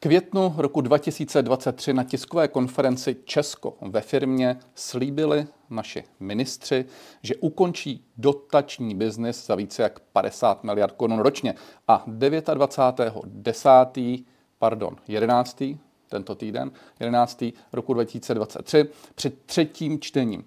květnu roku 2023 na tiskové konferenci Česko ve firmě slíbili naši ministři, že ukončí dotační biznis za více jak 50 miliard korun ročně. A 29.10. pardon, 11. tento týden, 11. roku 2023, při třetím čtením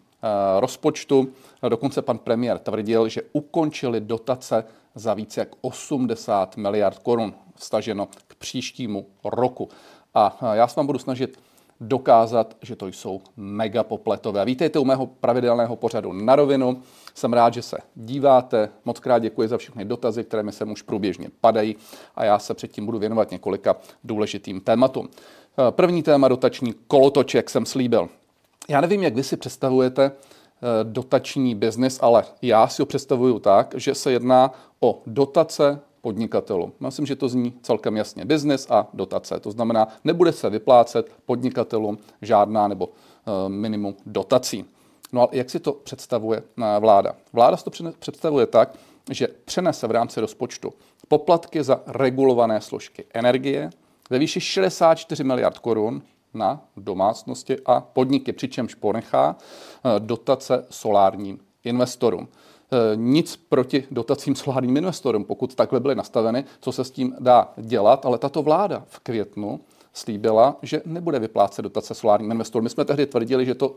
rozpočtu. Dokonce pan premiér tvrdil, že ukončili dotace za více jak 80 miliard korun vstaženo k příštímu roku. A já se vám budu snažit dokázat, že to jsou mega popletové. Vítejte u mého pravidelného pořadu na rovinu. Jsem rád, že se díváte. Moc krát děkuji za všechny dotazy, které mi sem už průběžně padají a já se předtím budu věnovat několika důležitým tématům. První téma dotační kolotoč, jak jsem slíbil. Já nevím, jak vy si představujete Eh, dotační biznis, ale já si ho představuju tak, že se jedná o dotace podnikatelům. Myslím, že to zní celkem jasně. Biznis a dotace. To znamená, nebude se vyplácet podnikatelům žádná nebo eh, minimum dotací. No a jak si to představuje eh, vláda? Vláda si to představuje tak, že přenese v rámci rozpočtu poplatky za regulované složky energie ve výši 64 miliard korun na domácnosti a podniky, přičemž ponechá eh, dotace solárním investorům. Eh, nic proti dotacím solárním investorům, pokud takhle byly nastaveny, co se s tím dá dělat, ale tato vláda v květnu slíbila, že nebude vyplácet dotace solárním investorům. My jsme tehdy tvrdili, že to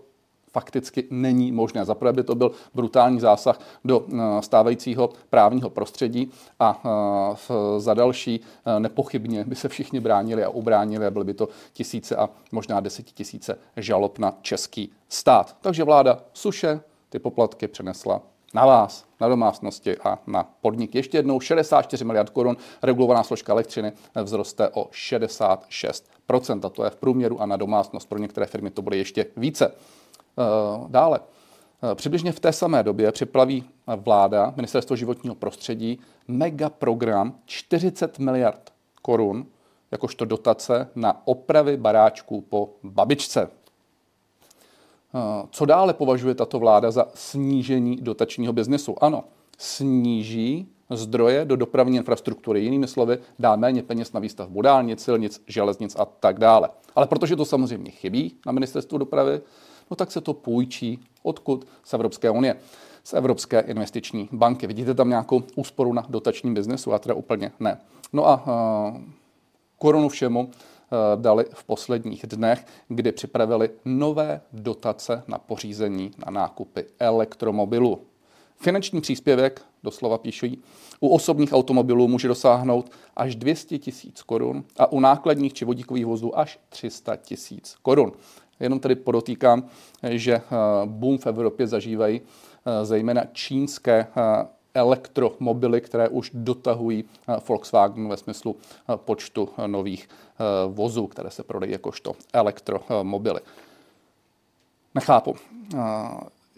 fakticky není možné. Zaprvé by to byl brutální zásah do eh, stávajícího právního prostředí a eh, za další eh, nepochybně by se všichni bránili a ubránili a byly by to tisíce a možná desetitisíce žalob na český stát. Takže vláda suše ty poplatky přenesla na vás, na domácnosti a na podnik. Ještě jednou 64 miliard korun, regulovaná složka elektřiny vzroste o 66 a to je v průměru a na domácnost pro některé firmy to bude ještě více. Eh, dále, eh, přibližně v té samé době připraví vláda, Ministerstvo životního prostředí, mega program 40 miliard korun jakožto dotace na opravy baráčků po babičce. Eh, co dále považuje tato vláda za snížení dotačního biznesu? Ano, sníží zdroje do dopravní infrastruktury. Jinými slovy, dá méně peněz na výstavbu dálnic, silnic, železnic a tak dále. Ale protože to samozřejmě chybí na ministerstvu dopravy, no tak se to půjčí odkud? Z Evropské unie, z Evropské investiční banky. Vidíte tam nějakou úsporu na dotačním biznesu? A teda úplně ne. No a uh, korunu všemu uh, dali v posledních dnech, kdy připravili nové dotace na pořízení na nákupy elektromobilů. Finanční příspěvek, doslova píšují, u osobních automobilů může dosáhnout až 200 tisíc korun a u nákladních či vodíkových vozů až 300 tisíc korun. Jenom tedy podotýkám, že eh, boom v Evropě zažívají eh, zejména čínské eh, elektromobily, které už dotahují Volkswagen ve smyslu počtu nových vozů, které se prodají jakožto elektromobily. Nechápu.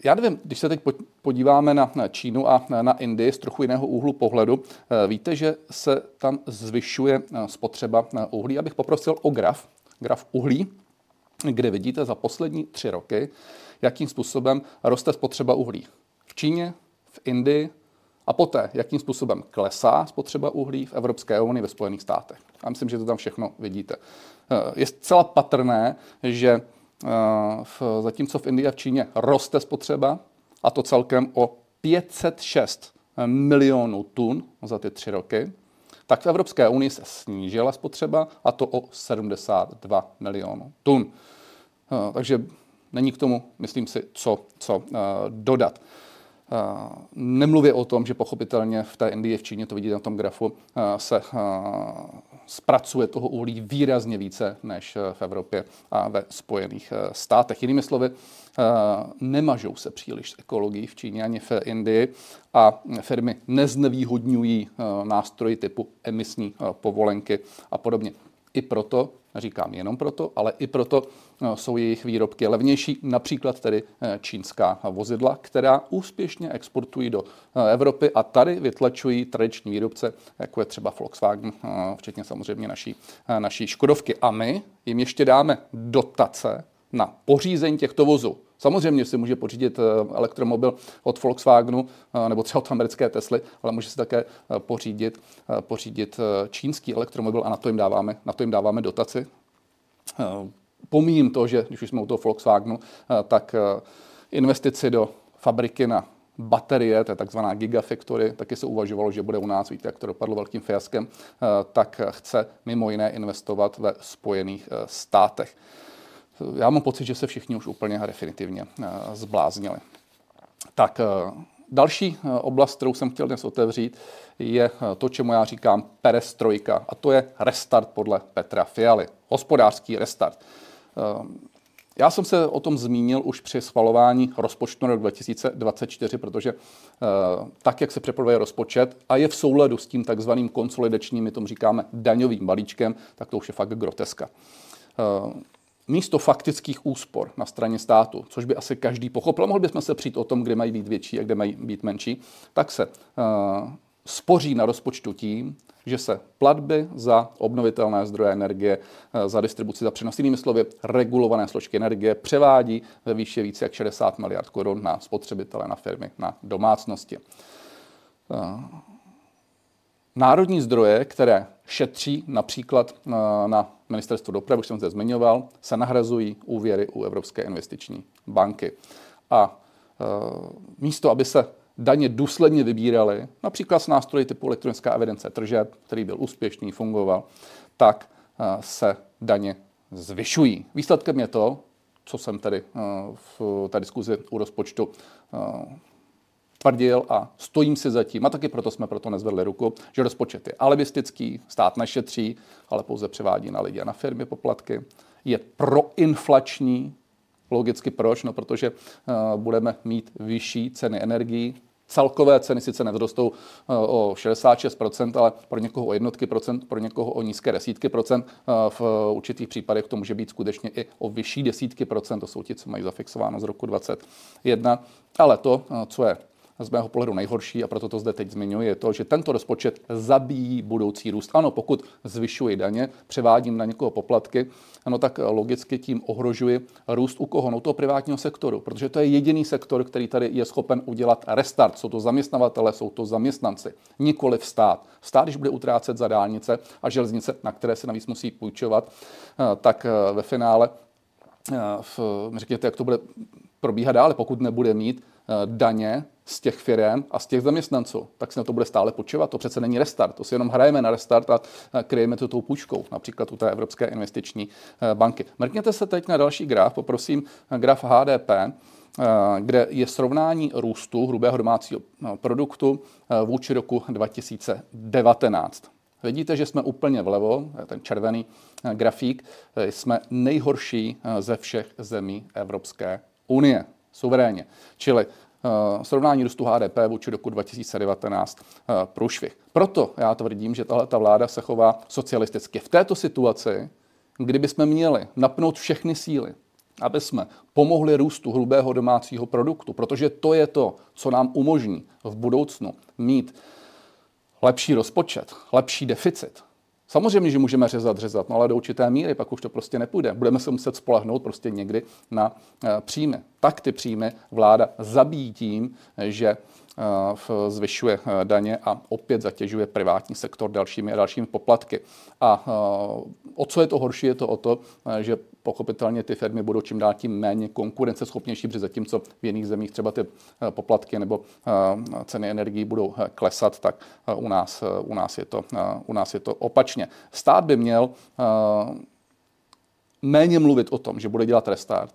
Já nevím, když se teď podíváme na Čínu a na Indii z trochu jiného úhlu pohledu, víte, že se tam zvyšuje spotřeba uhlí. Já bych poprosil o graf, graf uhlí, kde vidíte za poslední tři roky, jakým způsobem roste spotřeba uhlí v Číně, v Indii a poté, jakým způsobem klesá spotřeba uhlí v Evropské unii, ve Spojených státech. Já myslím, že to tam všechno vidíte. Je zcela patrné, že eh, v, zatímco v Indii a v Číně roste spotřeba, a to celkem o 506 milionů tun za ty tři roky, tak v Evropské unii se snížila spotřeba a to o 72 milionů tun. Eh, takže není k tomu, myslím si, co, co eh, dodat. Eh, nemluvě o tom, že pochopitelně v té Indii, v Číně, to vidíte na tom grafu, se zpracuje toho uhlí výrazně více než v Evropě a ve Spojených státech. Jinými slovy, nemažou se příliš s ekologií v Číně ani v Indii a firmy neznevýhodňují nástroji typu emisní povolenky a podobně. I proto, říkám jenom proto, ale i proto no, jsou jejich výrobky levnější, například tedy eh, čínská vozidla, která úspěšně exportují do eh, Evropy a tady vytlačují tradiční výrobce, jako je třeba Volkswagen, eh, včetně samozřejmě naší, naší Škodovky. A my jim ještě dáme dotace na pořízení těchto vozů. Samozřejmě si může pořídit elektromobil od Volkswagenu nebo třeba od americké Tesly, ale může si také pořídit, pořídit čínský elektromobil a na to jim dáváme, na to jim dáváme dotaci. Pomíjím to, že když už jsme u toho Volkswagenu, tak investici do fabriky na baterie, to je takzvaná Gigafactory, taky se uvažovalo, že bude u nás, víte, jak to dopadlo velkým fiaskem, eh, tak chce mimo jiné investovat ve Spojených eh, státech. Já mám pocit, že se všichni už úplně definitivně eh, zbláznili. Tak další oblast, kterou jsem chtěl dnes otevřít, je to, čemu já říkám perestrojka. A to je restart podle Petra Fialy. Hospodářský restart. Já jsem se o tom zmínil už při schvalování rozpočtu na rok 2024, protože eh, tak, jak se připravuje rozpočet a je v souladu s tím takzvaným konsolidačním, my tomu říkáme daňovým balíčkem, tak to už je fakt groteska. Eh, místo faktických úspor na straně státu, což by asi každý pochopil, mohli bychom se přijít o tom, kde mají být větší a kde mají být menší, tak se eh, spoří na rozpočtu tím, že se platby za obnovitelné zdroje energie, eh, za distribuci, za přenos, jinými slovy regulované složky energie, převádí ve výši více jak 60 miliard korun na spotřebitele, na firmy, na domácnosti. Eh, národní zdroje, které šetří například eh, na ministerstvo dopravy, už jsem zde zmiňoval, se nahrazují úvěry u Evropské investiční banky. A místo, aby se daně důsledně vybírali, například s nástroji typu elektronická evidence tržeb, který byl úspěšný, fungoval, tak eh, se daně zvyšují. Výsledkem je to, co jsem tady eh, v té diskuzi u rozpočtu eh, tvrdil a stojím si za tím, a taky proto jsme proto nezvedli ruku, že rozpočet je alibistický, stát nešetří, ale pouze převádí na lidi a na firmy poplatky, je proinflační, logicky proč? No, protože uh, budeme mít vyšší ceny energií, Celkové ceny sice nevzrostou eh, o 66%, ale pro někoho o jednotky procent, pro někoho o nízké desítky procent. Eh, v určitých případech to může být skutečně i o vyšší desítky procent. To jsou ti, co mají zafixováno z roku 2021. Ale to, co je z mého pohledu nejhorší, a proto to zde teď zmiňuji, je to, že tento rozpočet zabíjí budoucí růst. Ano, pokud zvyšuji daně, převádím na někoho poplatky, ano, tak logicky tím ohrožuji růst u koho? No toho privátního sektoru, protože to je jediný sektor, který tady je schopen udělat restart. Jsou to zaměstnavatele, jsou to zaměstnanci, nikoli v stát. Stát, když bude utrácet za dálnice a železnice, na které se navíc musí půjčovat, eh, tak eh, ve finále eh, v, řekněte, jak to bude probíhat dále, pokud nebude mít daně z těch firm a z těch zaměstnanců, tak si na to bude stále počívat. To přece není restart, to si jenom hrajeme na restart a kryjeme to tou půjčkou, například u té Evropské investiční eh, banky. Mrkněte se teď na další graf, poprosím graf HDP, eh, kde je srovnání růstu hrubého domácího produktu vůči roku 2019. Vidíte, že jsme úplně vlevo, ten červený grafík, jsme nejhorší ze všech zemí Evropské unie. Suverénně. Čili srovnání růstu HDP vůči roku 2019 eh, průšvih. Proto já tvrdím, že tahle ta vláda se chová socialisticky. V této situaci, kdyby jsme měli napnout všechny síly, aby jsme pomohli růstu hrubého domácího produktu, protože to je to, co nám umožní v budoucnu mít lepší rozpočet, lepší deficit, Samozřejmě, že můžeme řezat, řezat, no ale do určité míry, pak už to prostě nepůjde. Budeme se muset spolehnout prostě někdy na e, příjmy. Tak ty příjmy vláda zabíjí tím, že Eh, zvyšuje eh, daně a opět zatěžuje privátní sektor dalšími a dalšími poplatky. A eh, o co je to horší, je to o to, že pochopitelně ty firmy budou čím dál tím méně konkurenceschopnější, protože zatímco v jiných zemích třeba ty poplatky nebo ceny energií budou klesat, tak u nás, u nás, je, to, u nás je to opačně. Stát by měl méně mluvit o tom, že bude dělat restart,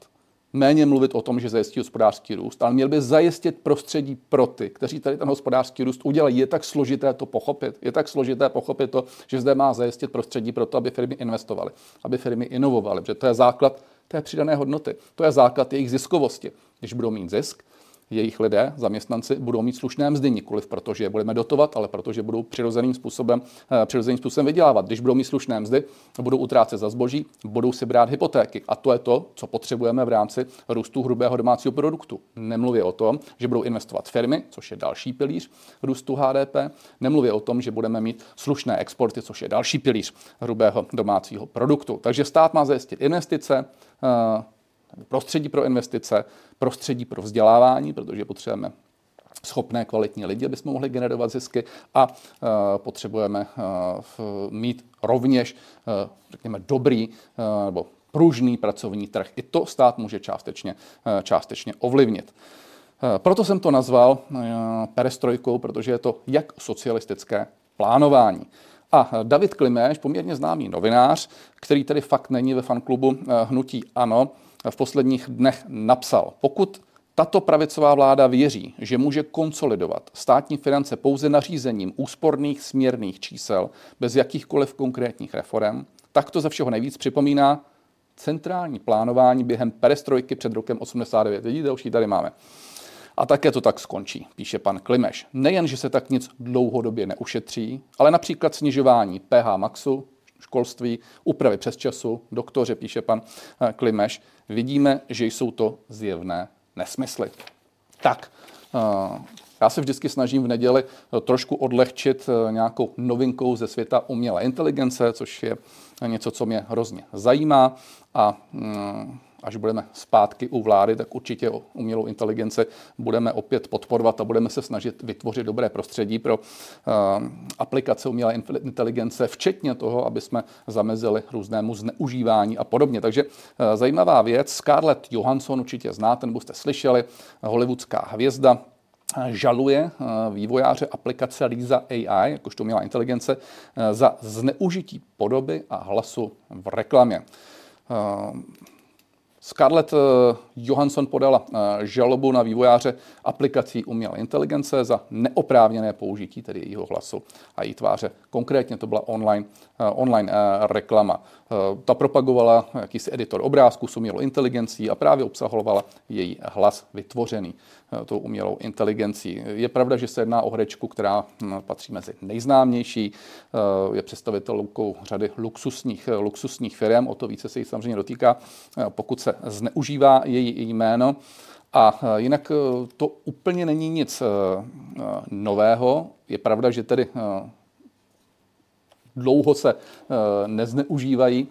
méně mluvit o tom, že zajistí hospodářský růst, ale měl by zajistit prostředí pro ty, kteří tady ten hospodářský růst udělají. Je tak složité to pochopit. Je tak složité pochopit to, že zde má zajistit prostředí pro to, aby firmy investovaly, aby firmy inovovaly, protože to je základ té přidané hodnoty. To je základ jejich ziskovosti. Když budou mít zisk, jejich lidé, zaměstnanci, budou mít slušné mzdy, nikoliv protože je budeme dotovat, ale protože budou přirozeným způsobem, eh, přirozeným způsobem vydělávat. Když budou mít slušné mzdy, budou utrácet za zboží, budou si brát hypotéky. A to je to, co potřebujeme v rámci růstu hrubého domácího produktu. Nemluvě o tom, že budou investovat firmy, což je další pilíř růstu HDP. Nemluvě o tom, že budeme mít slušné exporty, což je další pilíř hrubého domácího produktu. Takže stát má zajistit investice, eh, prostředí pro investice, prostředí pro vzdělávání, protože potřebujeme schopné, kvalitní lidi, aby jsme mohli generovat zisky a uh, potřebujeme uh, mít rovněž, uh, řekněme, dobrý nebo pružný pracovní trh. I to stát může částečně, částečně ovlivnit. Proto jsem to nazval perestrojkou, protože je to jak socialistické plánování. A David Klimeš, poměrně známý novinář, který tedy fakt není ve fanklubu Hnutí Ano, v posledních dnech napsal, pokud tato pravicová vláda věří, že může konsolidovat státní finance pouze nařízením úsporných směrných čísel bez jakýchkoliv konkrétních reform, tak to ze všeho nejvíc připomíná centrální plánování během perestrojky před rokem 89. Vidíte, už ji tady máme. A také to tak skončí, píše pan Klimeš. Nejen, že se tak nic dlouhodobě neušetří, ale například snižování PH maxu, školství, úpravy přes času, doktoře, píše pan eh, Klimeš, vidíme, že jsou to zjevné nesmysly. Tak, eh, já se vždycky snažím v neděli eh, trošku odlehčit eh, nějakou novinkou ze světa umělé inteligence, což je něco, co mě hrozně zajímá a mm, až budeme zpátky u vlády, tak určitě o umělou inteligenci budeme opět podporovat a budeme se snažit vytvořit dobré prostředí pro uh, aplikace umělé inteligence, včetně toho, aby jsme zamezili různému zneužívání a podobně. Takže uh, zajímavá věc. Scarlett Johansson určitě znáte, nebo jste slyšeli, hollywoodská hvězda, žaluje vývojáře aplikace Lisa AI, jakožto umělá inteligence, za zneužití podoby a hlasu v reklamě. Scarlett eh, Johansson podala eh, žalobu na vývojáře aplikací umělé inteligence za neoprávněné použití tedy jejího hlasu a její tváře. Konkrétně to byla online, online reklama. Ta propagovala jakýsi editor obrázků s umělou inteligencí a právě obsahovala její hlas vytvořený tou umělou inteligencí. Je pravda, že se jedná o herečku, která hm, patří mezi nejznámější, je představitelkou řady luxusních, luxusních firm, o to více se jí samozřejmě dotýká, pokud se zneužívá její jméno. A jinak to úplně není nic nového. Je pravda, že tedy dlouho se nezneužívají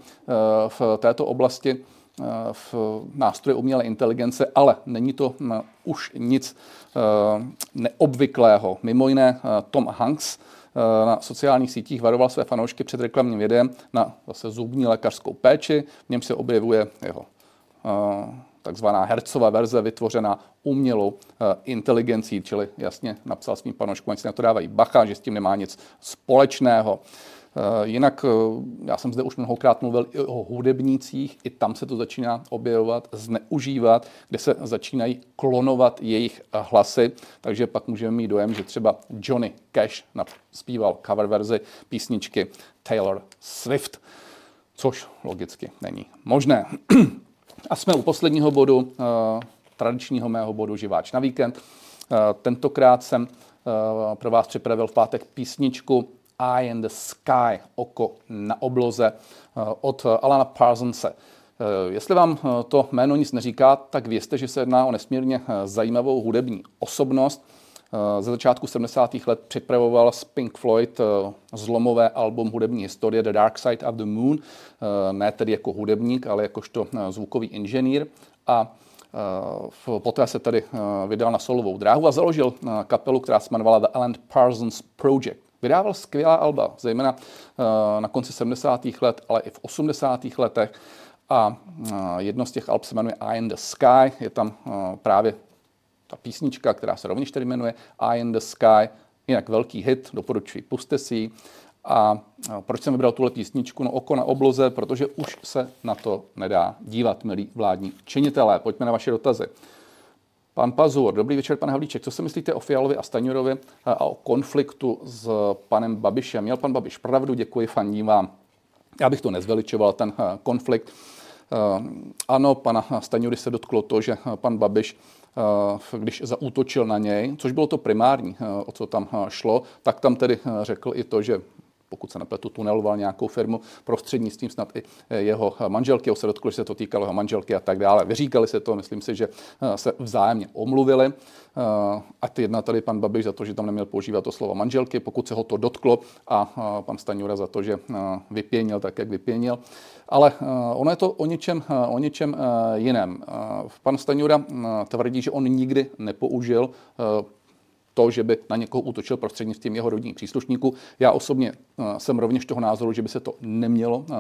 v této oblasti v nástroje umělé inteligence, ale není to už nic neobvyklého. Mimo jiné Tom Hanks na sociálních sítích varoval své fanoušky před reklamním videem na zase zubní lékařskou péči. V něm se objevuje jeho takzvaná hercová verze vytvořená umělou inteligencí, čili jasně napsal svým panoškům, ať si na to dávají bacha, že s tím nemá nic společného. Jinak já jsem zde už mnohokrát mluvil i o hudebnících, i tam se to začíná objevovat, zneužívat, kde se začínají klonovat jejich hlasy, takže pak můžeme mít dojem, že třeba Johnny Cash zpíval cover verzi písničky Taylor Swift, což logicky není možné. A jsme u posledního bodu, eh, tradičního mého bodu Živáč na víkend. Eh, tentokrát jsem eh, pro vás připravil v pátek písničku Eye in the Sky, oko na obloze od Alana Parsonse. Jestli vám to jméno nic neříká, tak vězte, že se jedná o nesmírně zajímavou hudební osobnost. Ze začátku 70. let připravoval z Pink Floyd zlomové album hudební historie The Dark Side of the Moon, ne tedy jako hudebník, ale jakožto zvukový inženýr. A poté se tady vydal na solovou dráhu a založil kapelu, která se jmenovala The Alan Parsons Project. Vydával skvělá alba, zejména na konci 70. let, ale i v 80. letech. A jedno z těch alb se jmenuje Eye in the Sky. Je tam právě ta písnička, která se rovněž tady jmenuje Eye in the Sky, jinak velký hit, doporučuji, puste si a proč jsem vybral tuhle písničku? No oko na obloze, protože už se na to nedá dívat, milí vládní činitelé. Pojďme na vaše dotazy. Pan Pazur, dobrý večer, pan Havlíček. Co si myslíte o Fialovi a Staňurovi a o konfliktu s panem Babišem? Měl pan Babiš pravdu, děkuji, fandím vám. Já bych to nezveličoval, ten konflikt. Ano, pana Staňury se dotklo to, že pan Babiš Eh, když zaútočil na něj, což bylo to primární, eh, o co tam eh, šlo, tak tam tedy řekl i to, že pokud se nepletu, tuneloval nějakou firmu prostřednictvím snad i jeho manželky, o se dotklo, že se to týkalo jeho manželky a tak dále. Vyříkali se to, myslím si, že se vzájemně omluvili. A ty jedna tady pan Babiš za to, že tam neměl používat to slovo manželky, pokud se ho to dotklo a pan Staňura za to, že vypěnil tak, jak vypěnil. Ale ono je to o něčem, o něčem jiném. Pan Staňura tvrdí, že on nikdy nepoužil to, že by na někoho útočil prostřednictvím jeho rodinných příslušníků. Já osobně eh, jsem rovněž toho názoru, že by se to nemělo eh,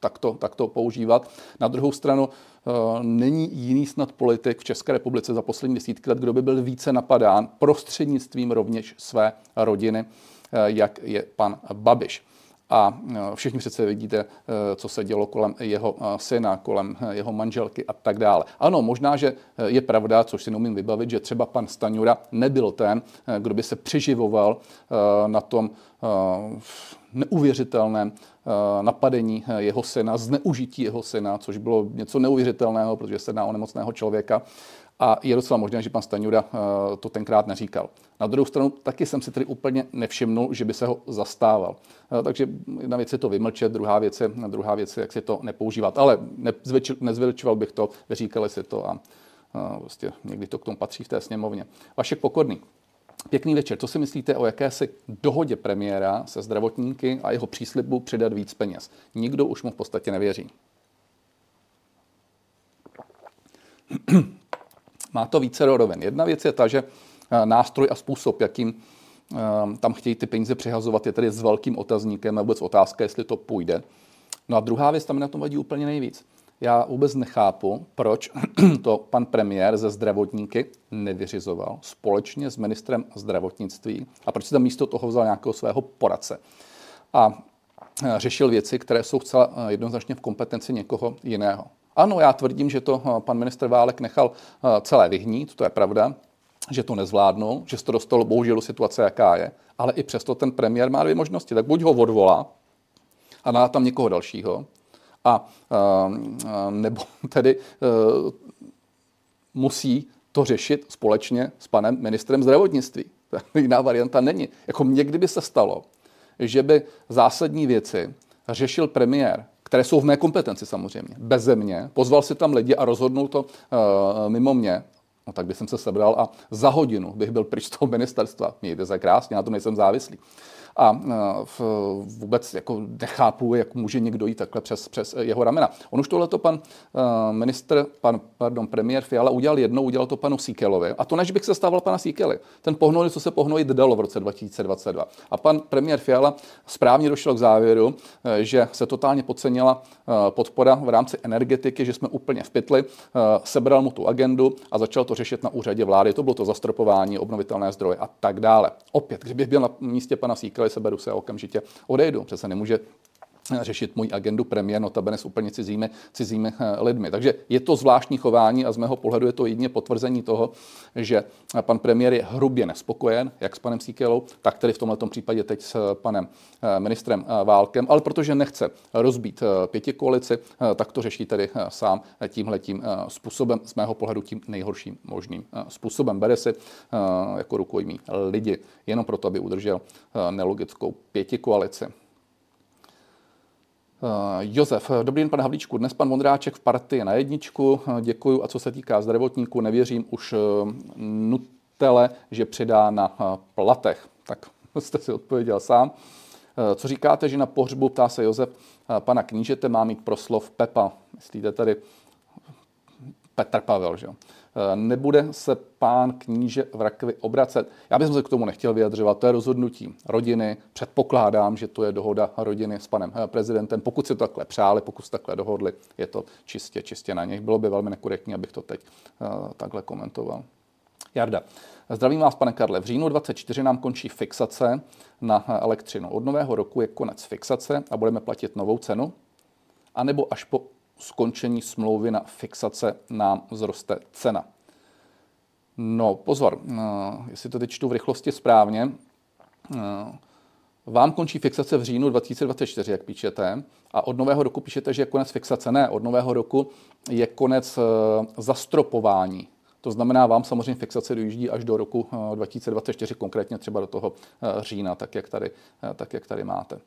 takto, takto používat. Na druhou stranu eh, není jiný snad politik v České republice za poslední desítky let, kdo by byl více napadán prostřednictvím rovněž své rodiny, jak je pan Babiš. A e, všichni přece vidíte, e, co se dělo kolem jeho e, syna, kolem jeho manželky a tak dále. Ano, možná, že je pravda, což si neumím vybavit, že třeba pan Staňura nebyl ten, kdo by se přiživoval na tom neuvěřitelném napadení jeho syna, zneužití jeho syna, což bylo něco neuvěřitelného, protože se jedná o nemocného člověka. A je docela možné, že pan Staňura eh, to tenkrát neříkal. Na druhou stranu taky jsem si tedy úplně nevšimnul, že by se ho zastával. Eh, takže jedna věc je to vymlčet, druhá věc je, druhá věc je jak si to nepoužívat. Ale nezveličoval bych to, vyříkali si to a, a vlastně někdy to k tomu patří v té sněmovně. Vašek Pokorný. Pěkný večer. Co si myslíte o jakési dohodě premiéra se zdravotníky a jeho příslibu přidat víc peněz? Nikdo už mu v podstatě nevěří. Má to více roven. Jedna věc je ta, že eh, nástroj a způsob, jakým eh, tam chtějí ty peníze přihazovat, je tedy s velkým otazníkem a vůbec otázka, jestli to půjde. No a druhá věc, tam mi na tom vadí úplně nejvíc. Já vůbec nechápu, proč to pan premiér ze zdravotníky nevyřizoval společně s ministrem zdravotnictví a proč si tam místo toho vzal nějakého svého poradce. A eh, řešil věci, které jsou zcela jednoznačně v kompetenci někoho jiného. Ano, já tvrdím, že to eh, pan ministr Válek nechal eh, celé vyhnít, to je pravda, že to nezvládnul, že se to dostalo bohužel situace, jaká je. Ale i přesto ten premiér má dvě možnosti. Tak buď ho odvolá a dá tam někoho dalšího, a, a eh, nebo tedy a, musí to řešit společně s panem ministrem zdravotnictví. Jiná varianta není. Jako někdy by se stalo, že by zásadní věci řešil premiér které jsou v mé kompetenci samozřejmě, bez mě, pozval si tam lidi a rozhodnul to uh, mimo mě, no tak bych se sebral a za hodinu bych byl pryč z toho ministerstva. Mějte se krásně, na to nejsem závislý a e, vůbec jako nechápu, jak může někdo jít takhle přes, přes jeho ramena. On už tohleto pan e, ministr, pan, pardon, premiér Fiala udělal jednou, udělal to panu Síkelovi. A to než bych se stával pana Síkely. Ten pohnul, co se pohnojit dalo v roce 2022. A pan premiér Fiala správně došel k závěru, e, že se totálně podcenila podpora v rámci energetiky, že jsme úplně v pytli, sebral mu tu agendu a začal to řešit na úřadě vlády. To bylo to zastropování, obnovitelné zdroje a tak dále. Opět, kdybych byl na místě pana Síkely, seberu se a okamžitě odejdu. Přece nemůže řešit můj agendu premiér, notabene s úplně cizími, cizími eh, lidmi. Takže je to zvláštní chování a z mého pohledu je to jedině potvrzení toho, že pan premiér je hrubě nespokojen, jak s panem Síkelou, tak tedy v tomto případě teď s panem eh, ministrem eh, Válkem, ale protože nechce rozbít pěti koalici, tak to řeší tedy sám tímhletím způsobem, z mého pohledu tím nejhorším možným způsobem. Bere si jako rukojmí lidi, jenom proto, aby udržel nelogickou pěti koalici. Uh, Josef, dobrý den, pane Havlíčku. Dnes pan Vondráček v partii na jedničku. Uh, děkuju. A co se týká zdravotníků, nevěřím už Nutele, že přidá na platech. Tak jste si odpověděl sám. Co říkáte, že na pohřbu, ptá se Josef, pana knížete má mít proslov Pepa. Myslíte tady Petr Pavel, že jo? Eh, nebude se pán kníže v rakvi obracet. Já bych se k tomu nechtěl vyjadřovat, to je rozhodnutí rodiny. Předpokládám, že to je dohoda rodiny s panem eh, prezidentem. Pokud si to takhle přáli, pokud si takhle dohodli, je to čistě, čistě na něch. Bylo by velmi nekorektní, abych to teď uh, takhle komentoval. Jarda. Zdravím vás, pane Karle. V říjnu 24 nám končí fixace na elektřinu. Od nového roku je konec fixace a budeme platit novou cenu? A nebo až po skončení smlouvy na fixace nám vzroste cena. No, pozor, eh, jestli to teď čtu v rychlosti správně, eh, vám končí fixace v říjnu 2024, jak píšete, a od nového roku píšete, že je konec fixace. Ne, od nového roku je konec eh, zastropování To znamená, vám samozřejmě fixace dojíždí až do roku 2024, konkrétně třeba do toho října, tak jak tady, tak jak tady máte.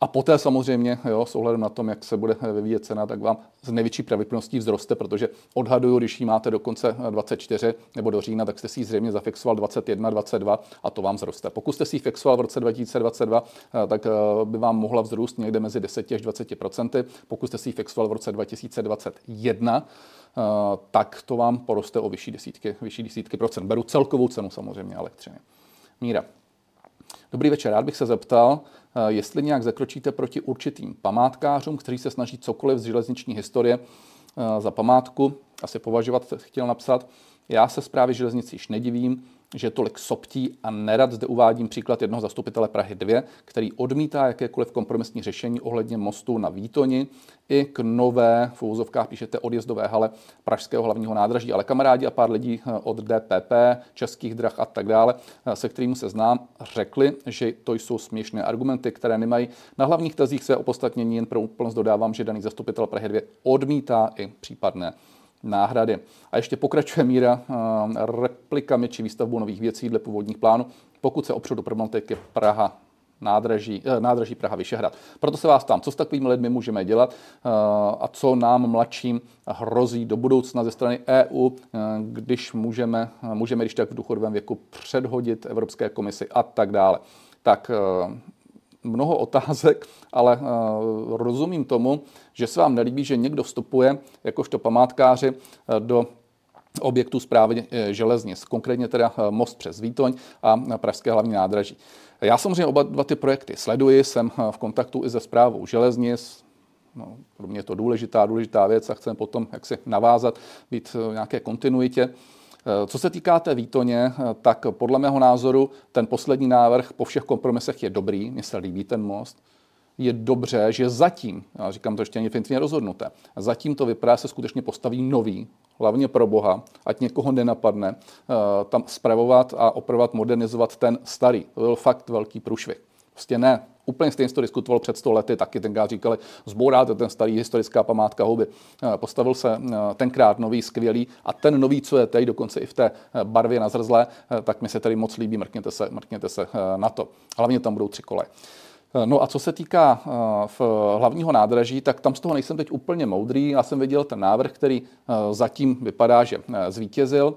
A poté samozřejmě, jo, s ohledem na tom, jak se bude vyvíjet cena, tak vám z největší pravděpodobností vzroste, protože odhaduju, když ji máte do konce 24 nebo do října, tak jste si ji zřejmě zafixoval 21, 22 a to vám vzroste. Pokud jste si ji fixoval v roce 2022, eh, tak eh, by vám mohla vzrůst někde mezi 10 až 20% Pokud jste si ji fixoval v roce 2021, eh, tak to vám poroste o vyšší desítky, vyšší desítky procent. Beru celkovou cenu samozřejmě elektřiny. Míra. Dobrý večer, rád bych se zeptal, Eh, jestli nějak zakročíte proti určitým památkářům, kteří se snaží cokoliv z železniční historie eh, za památku asi považovat, chtěl napsat. Já se zprávy železnic již nedivím, že tolik soptí a nerad zde uvádím příklad jednoho zastupitele Prahy 2, který odmítá jakékoliv kompromisní řešení ohledně mostu na Výtoni. I k nové, v úzovkách píšete odjezdové hale Pražského hlavního nádraží, ale kamarádi a pár lidí eh, od DPP, českých drah a tak dále, eh, se kterými se znám, řekli, že to jsou směšné argumenty, které nemají na hlavních tezích své opodstatnění, jen pro úplnost dodávám, že daný zastupitel Prahy 2 odmítá i případné náhrady. A ještě pokračuje míra eh, replikami či výstavbou nových věcí dle původních plánů, pokud se opřu do problematiky Praha nádraží, eh, nádraží Praha Vyšehrad. Proto se vás tam, co s takovými lidmi můžeme dělat eh, a co nám mladším hrozí do budoucna ze strany EU, když můžeme, můžeme když tak v důchodovém věku předhodit Evropské komisi a tak dále. Tak mnoho otázek, ale uh, rozumím tomu, že se vám nelíbí, že někdo vstupuje jakožto památkáři uh, do objektů zprávy eh, železnic, konkrétně teda most přes Výtoň a Pražské hlavní nádraží. Já samozřejmě oba dva ty projekty sleduji, jsem v kontaktu i se zprávou železnic, No, pro mě je to důležitá, důležitá věc a chceme potom jak si navázat, být v nějaké kontinuitě. Eh, co se týká té výtoně, eh, tak podle mého názoru ten poslední návrh po všech kompromisech je dobrý, mně se líbí ten most, je dobře, že zatím, já říkám to ještě definitivně rozhodnuté, zatím to vypadá, se skutečně postaví nový, hlavně pro Boha, ať někoho nenapadne, eh, tam spravovat a opravovat, modernizovat ten starý. To byl fakt velký průšvih. Prostě ne. Úplně stejně to diskutovalo před 100 lety, taky tenkrát říkali, zbouráte ten starý historická památka houby. Eh, postavil se eh, tenkrát nový, skvělý a ten nový, co je teď, dokonce i v té eh, barvě na zrzlé, tak mi se tady moc líbí, mrkněte se, mrkněte se na to. Hlavně tam budou tři kole. No a co se týká v hlavního nádraží, tak tam z toho nejsem teď úplně moudrý. Já jsem viděl ten návrh, který zatím vypadá, že zvítězil.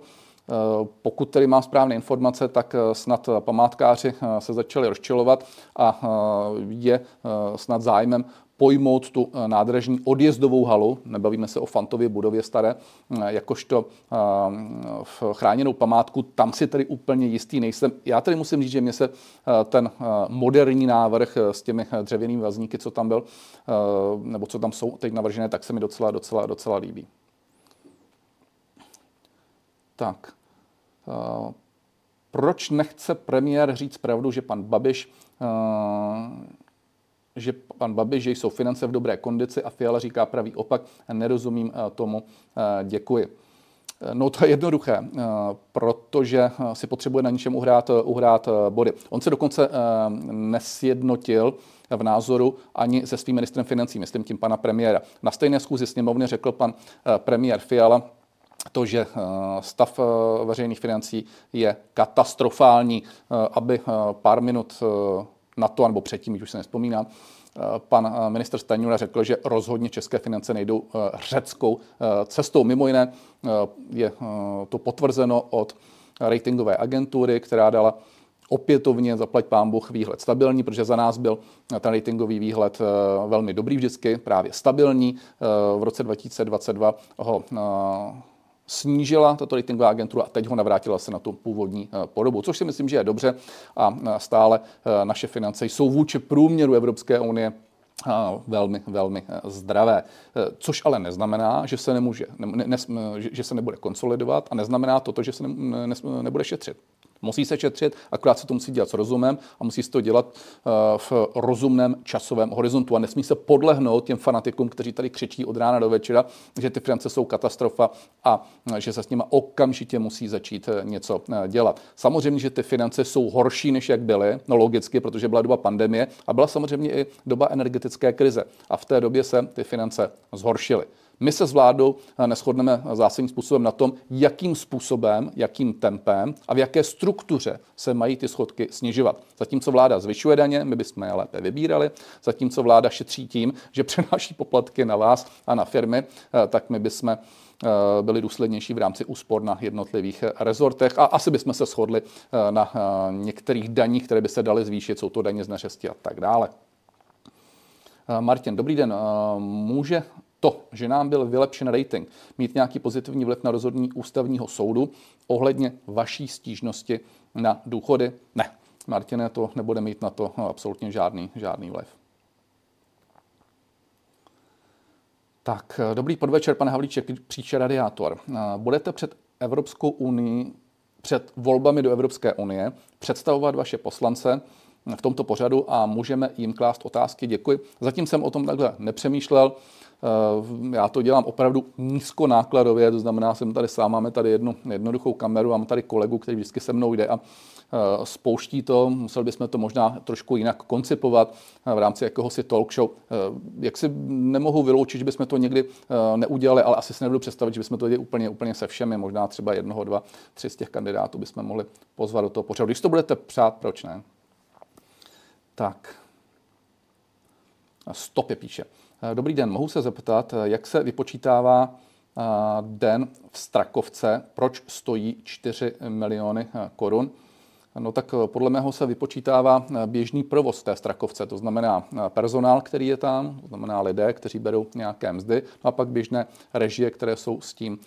Eh, pokud tedy mám správné informace, tak eh, snad památkáři eh, se začali rozčilovat a je snad zájmem pojmout tu nádražní odjezdovou halu, nebavíme se o Fantově budově staré, jakožto v chráněnou památku, tam si tedy úplně jistý nejsem. Já tedy musím říct, že mě se ten moderní návrh s těmi dřevěnými vazníky, co tam byl, nebo co tam jsou teď navržené, tak se mi docela, docela, docela líbí. Tak. Eh, proč nechce premiér říct pravdu, že pan Babiš eh, že pan Babiš, že jsou finance v dobré kondici a Fiala říká pravý opak. Nerozumím eh, tomu. Děkuji. No to je jednoduché, protože si potřebuje na něčem uhrát, uhrát body. On se dokonce nesjednotil v názoru ani se svým ministrem financí, myslím tím pana premiéra. Na stejné schůzi sněmovny řekl pan premiér Fiala, to, že eh, stav eh, veřejných financí je katastrofální, eh, aby pár minut na to, nebo předtím, už se nespomínám, pan minister Stanjura řekl, že rozhodně české finance nejdou řeckou cestou. Mimo jiné je to potvrzeno od ratingové agentury, která dala opětovně zaplať pán Bůh výhled stabilní, protože za nás byl ten ratingový výhled velmi dobrý vždycky, právě stabilní. V roce 2022 ho snížila tato ratingová agentura a teď ho navrátila se na tu původní eh, podobu, což si myslím, že je dobře a eh, stále eh, naše finance jsou vůči průměru Evropské unie velmi, velmi zdravé. Což ale neznamená, že se, nemůže, ne, ne, že se nebude konsolidovat a neznamená to, že se ne, ne, nebude šetřit. Musí se šetřit, akorát se to musí dělat s rozumem a musí se to dělat eh, v rozumném časovém horizontu a nesmí se podlehnout těm fanatikům, kteří tady křičí od rána do večera, že ty finance jsou katastrofa a eh, že se s nimi okamžitě musí začít eh, něco dělat. Samozřejmě, že ty finance jsou horší, než jak byly, no logicky, protože byla doba pandemie a byla samozřejmě i doba energetické krize a v té době se ty finance zhoršily. My se s vládou neschodneme zásadním způsobem na tom, jakým způsobem, jakým tempem a v jaké struktuře se mají ty schodky snižovat. Zatímco vláda zvyšuje daně, my bychom je lépe vybírali, zatímco vláda šetří tím, že přenáší poplatky na vás a na firmy, tak my bychom eh, byli důslednější v rámci úspor na jednotlivých rezortech a asi bychom se shodli eh, na eh, některých daních, které by se daly zvýšit, jsou to daně z neřesti a tak dále. Martin, dobrý den. Může to, že nám byl vylepšen rating, mít nějaký pozitivní vliv na rozhodní ústavního soudu ohledně vaší stížnosti na důchody? Ne. Martine, to nebude mít na to absolutně žádný, žádný vliv. Tak, dobrý podvečer, pane Havlíček, příště radiátor. Budete před Evropskou unii, před volbami do Evropské unie představovat vaše poslance v tomto pořadu a můžeme jim klást otázky. Děkuji. Zatím jsem o tom takhle nepřemýšlel. Eh, já to dělám opravdu nízkonákladově, to znamená, jsem tady sám, máme tady jednu jednoduchou kameru, mám tady kolegu, který vždycky se mnou jde a eh, spouští to, museli bychom to možná trošku jinak koncipovat eh, v rámci jakéhosi talk show. Jak si nemohu vyloučit, že bychom to někdy neudělali, ale asi si nebudu představit, že bychom to dělali úplně, úplně se všemi, možná třeba jednoho, dva, tři z těch kandidátů bychom mohli pozvat do toho pořadu. Když to budete přát, proč ne? Tak. Stopě píše. Dobrý den, mohu se zeptat, jak se vypočítává den v Strakovce, proč stojí 4 miliony korun? No tak podle mého se vypočítává běžný provoz té Strakovce, to znamená personál, který je tam, to znamená lidé, kteří berou nějaké mzdy, no a pak běžné režie, které jsou s tím,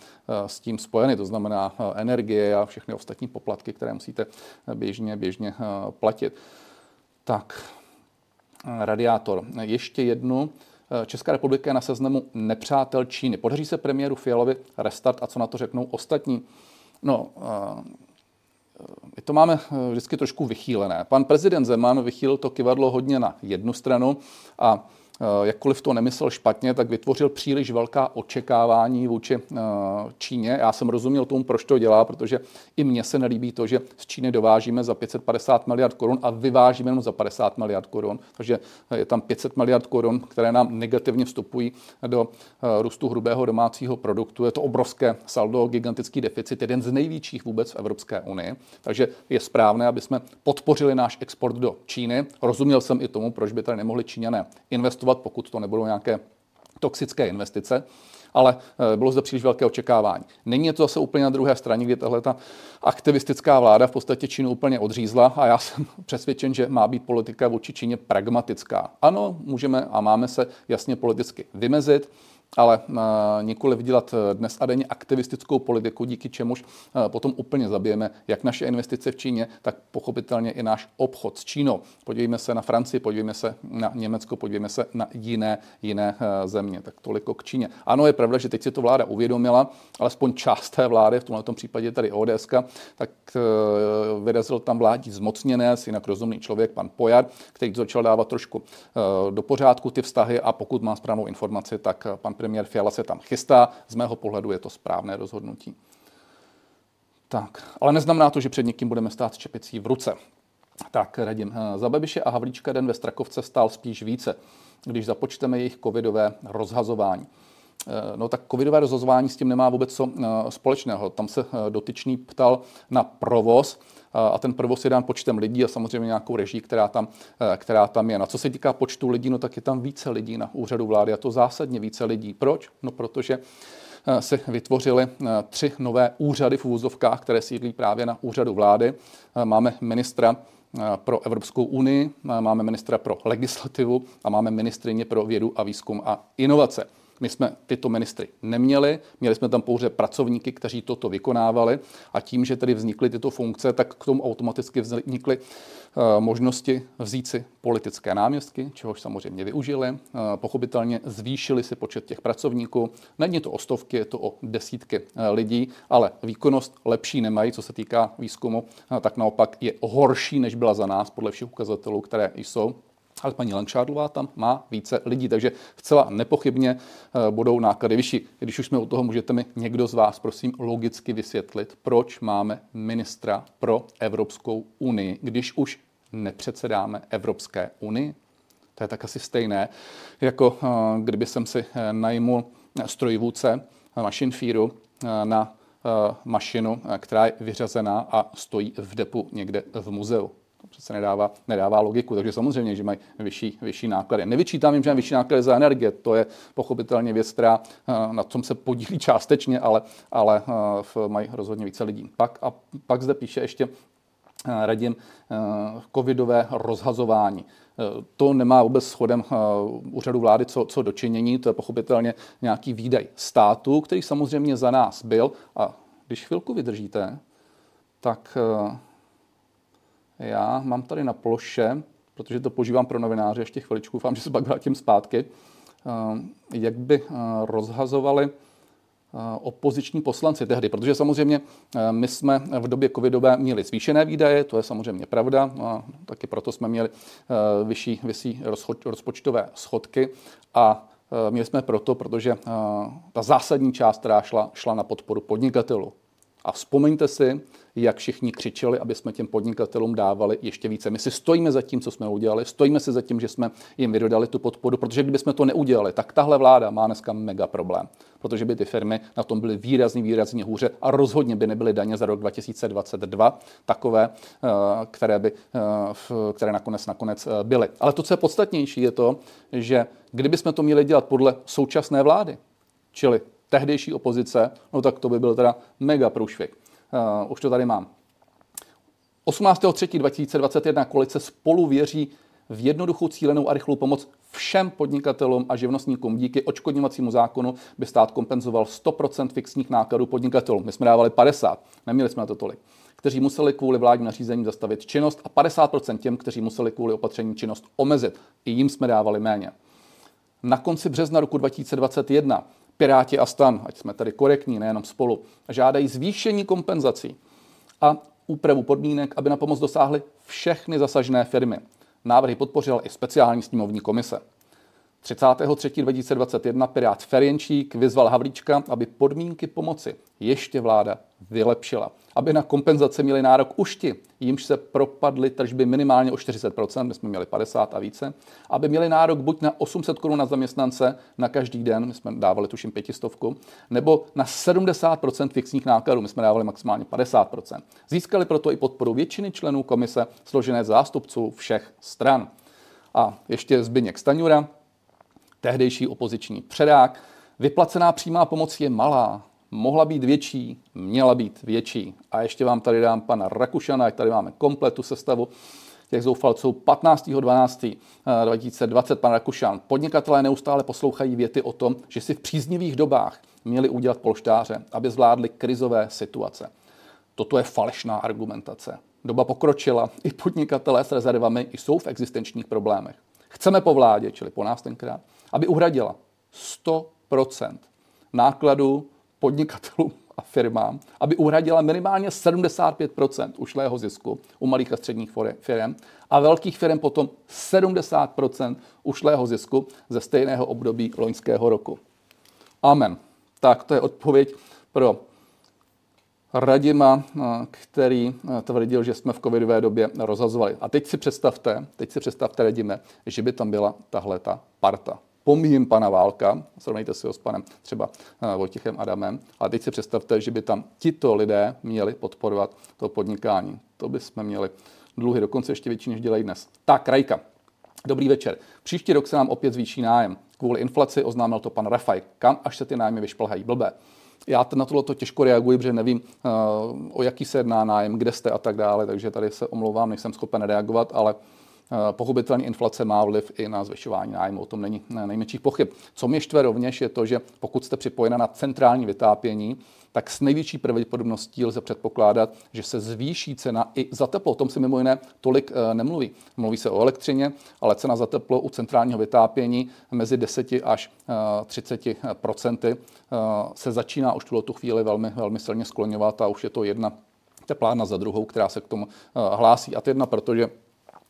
s tím spojeny, to znamená energie a všechny ostatní poplatky, které musíte běžně, běžně platit. Tak, radiátor. Ještě jednu. Česká republika je na seznamu nepřátel Číny. Podaří se premiéru Fialovi restart a co na to řeknou ostatní? No, my to máme vždycky trošku vychýlené. Pan prezident Zeman vychýlil to kivadlo hodně na jednu stranu a Eh, jakkoliv to nemyslel špatně, tak vytvořil příliš velká očekávání vůči eh, Číně. Já jsem rozuměl tomu, proč to dělá, protože i mně se nelíbí to, že z Číny dovážíme za 550 miliard korun a vyvážíme jenom za 50 miliard korun. Takže je tam 500 miliard korun, které nám negativně vstupují do eh, růstu hrubého domácího produktu. Je to obrovské saldo, gigantický deficit, jeden z největších vůbec v Evropské unii. Takže je správné, aby jsme podpořili náš export do Číny. Rozuměl jsem i tomu, proč by tady nemohli Číňané investovat investovat, pokud to nebudou nějaké toxické investice, ale eh, bylo zde příliš velké očekávání. Není to zase úplně na druhé straně, kdy tahle ta aktivistická vláda v podstatě Čínu úplně odřízla a já jsem přesvědčen, že má být politika vůči Číně pragmatická. Ano, můžeme a máme se jasně politicky vymezit, ale uh, nikoli vydělat eh, dnes a denně aktivistickou politiku, díky čemuž uh, potom úplně zabijeme jak naše investice v Číně, tak pochopitelně i náš obchod s Čínou. Podívejme se na Francii, podívejme se na Německo, podívejme se na jiné, jiné země. Tak toliko k Číně. Ano, je pravda, že teď si to vláda uvědomila, alespoň část té vlády, v tomto případě tady ODS, tak vyrazil tam vládní zmocněné, jinak rozumný člověk, pan Pojar, který začal dávat trošku do pořádku ty vztahy a pokud má správnou informaci, tak pan premiér Fiala se tam chystá. Z mého pohledu je to správné rozhodnutí. Tak, ale neznamená to, že před někým budeme stát s čepicí v ruce. Tak, radím. Eh, za Babiše a Havlíčka den ve Strakovce stál spíš více, když započteme jejich covidové rozhazování. Eh, no tak covidové rozhazování s tím nemá vůbec co eh, společného. Tam se dotyčný ptal na provoz a ten provoz je dán počtem lidí a samozřejmě nějakou režii, která tam, eh, která tam je. Na co se týká počtu lidí, no tak je tam více lidí na úřadu vlády a to zásadně více lidí. Proč? No protože eh, se vytvořily eh, tři nové úřady v úvozovkách, které sídlí právě na úřadu vlády. Máme ministra pro Evropskou unii, máme ministra pro legislativu a máme ministrině pro vědu a výzkum a inovace. My jsme tyto ministry neměli, měli jsme tam pouze pracovníky, kteří toto vykonávali a tím, že tedy vznikly tyto funkce, tak k tomu automaticky vznikly eh, možnosti vzít si politické náměstky, čehož samozřejmě využili. Eh, pochopitelně zvýšili si počet těch pracovníků. Není to o stovky, je to o desítky eh, lidí, ale výkonnost lepší nemají, co se týká výzkumu, tak naopak je horší, než byla za nás podle všech ukazatelů, které jsou ale paní Langšádlová tam má více lidí, takže zcela nepochybně eh, budou náklady vyšší. Když už jsme u toho, můžete mi někdo z vás, prosím, logicky vysvětlit, proč máme ministra pro Evropskou unii, když už nepředsedáme Evropské unii? To je tak asi stejné, jako eh, kdyby jsem si eh, najmul strojvůdce Mašinfíru na mašinu, která je vyřazená a stojí v depu někde v muzeu. Přece nedává, nedává logiku, takže samozřejmě, že mají vyšší, vyšší náklady. Nevyčítám jim, že mají vyšší náklady za energie, to je pochopitelně věc, která na tom se podílí částečně, ale, ale mají rozhodně více lidí. Pak, a pak zde píše ještě radím covidové rozhazování. To nemá vůbec schodem úřadu vlády co, co dočinění, to je pochopitelně nějaký výdaj státu, který samozřejmě za nás byl. A když chvilku vydržíte, tak já mám tady na ploše, protože to používám pro novináře, ještě chviličku, doufám, že se pak vrátím zpátky, jak by rozhazovali opoziční poslanci tehdy, protože samozřejmě my jsme v době covidové měli zvýšené výdaje, to je samozřejmě pravda, a taky proto jsme měli vyšší, vyšší rozpočtové schodky a měli jsme proto, protože ta zásadní část, která šla, šla na podporu podnikatelů. A vzpomeňte si, jak všichni křičeli, aby jsme těm podnikatelům dávali ještě více. My si stojíme za tím, co jsme udělali, stojíme si za tím, že jsme jim vydodali tu podporu, protože kdybychom to neudělali, tak tahle vláda má dneska mega problém, protože by ty firmy na tom byly výrazně, výrazně hůře a rozhodně by nebyly daně za rok 2022 takové, eh, které, by, eh, které nakonec, nakonec eh, byly. Ale to, co je podstatnější, je to, že kdybychom to měli dělat podle současné vlády, čili tehdejší opozice, no tak to by byl teda mega průšvih. Uh, už to tady mám. 18.3.2021 koalice spolu věří v jednoduchou cílenou a rychlou pomoc všem podnikatelům a živnostníkům. Díky očkodňovacímu zákonu by stát kompenzoval 100% fixních nákladů podnikatelům. My jsme dávali 50, neměli jsme na to tolik kteří museli kvůli vládním nařízením zastavit činnost a 50% těm, kteří museli kvůli opatření činnost omezit. I jim jsme dávali méně. Na konci března roku 2021 Piráti a stan, ať jsme tady korektní, nejenom spolu, žádají zvýšení kompenzací a úpravu podmínek, aby na pomoc dosáhly všechny zasažené firmy. Návrhy podpořila i speciální sněmovní komise. 33.2021 Pirát Ferjenčík vyzval Havlíčka, aby podmínky pomoci ještě vláda vylepšila. Aby na kompenzace měli nárok už ti, jimž se propadly tržby minimálně o 40%, my jsme měli 50 a více, aby měli nárok buď na 800 korun na zaměstnance na každý den, my jsme dávali tuším pětistovku, nebo na 70% fixních nákladů, my jsme dávali maximálně 50%. Získali proto i podporu většiny členů komise složené zástupců všech stran. A ještě Zbyněk Staňura, tehdejší opoziční předák. Vyplacená přímá pomoc je malá, mohla být větší, měla být větší. A ještě vám tady dám pana Rakušana, tady máme kompletu sestavu těch zoufalců 15.12.2020 pan Rakušan. Podnikatelé neustále poslouchají věty o tom, že si v příznivých dobách měli udělat polštáře, aby zvládli krizové situace. Toto je falešná argumentace. Doba pokročila, i podnikatelé s rezervami jsou v existenčních problémech. Chceme po vládě, čili po nás tenkrát, aby uhradila 100% nákladů podnikatelům a firmám, aby uhradila minimálně 75% ušlého zisku u malých a středních firm a velkých firm potom 70% ušlého zisku ze stejného období loňského roku. Amen. Tak to je odpověď pro Radima, který tvrdil, že jsme v covidové době rozhazovali. A teď si představte, teď si představte, Radime, že by tam byla tahle ta parta. Pomíjím pana Válka, srovnejte si ho s panem třeba eh, Vojtichem Adamem, ale teď si představte, že by tam tito lidé měli podporovat to podnikání. To by jsme měli dluhy, dokonce ještě větší, než dělají dnes. Tak, krajka. Dobrý večer. Příští rok se nám opět zvýší nájem. Kvůli inflaci oznámil to pan Rafaj. Kam až se ty nájmy vyšplhají? Blbé. Já na tohle to těžko reaguji, protože nevím, eh, o jaký se jedná nájem, kde jste a tak dále, takže tady se omlouvám, nejsem schopen reagovat, ale pochopitelně inflace má vliv i na zvyšování nájmu, o tom není nejmenších pochyb. Co mě štve rovněž je to, že pokud jste připojena na centrální vytápění, tak s největší pravděpodobností lze předpokládat, že se zvýší cena i za teplo. O tom se mimo jiné tolik eh, nemluví. Mluví se o elektřině, ale cena za teplo u centrálního vytápění mezi 10 až 30 eh, procenty se začíná už tuto chvíli velmi, velmi silně skloňovat a už je to jedna teplárna za druhou, která se k tomu hlásí. A to jedna, protože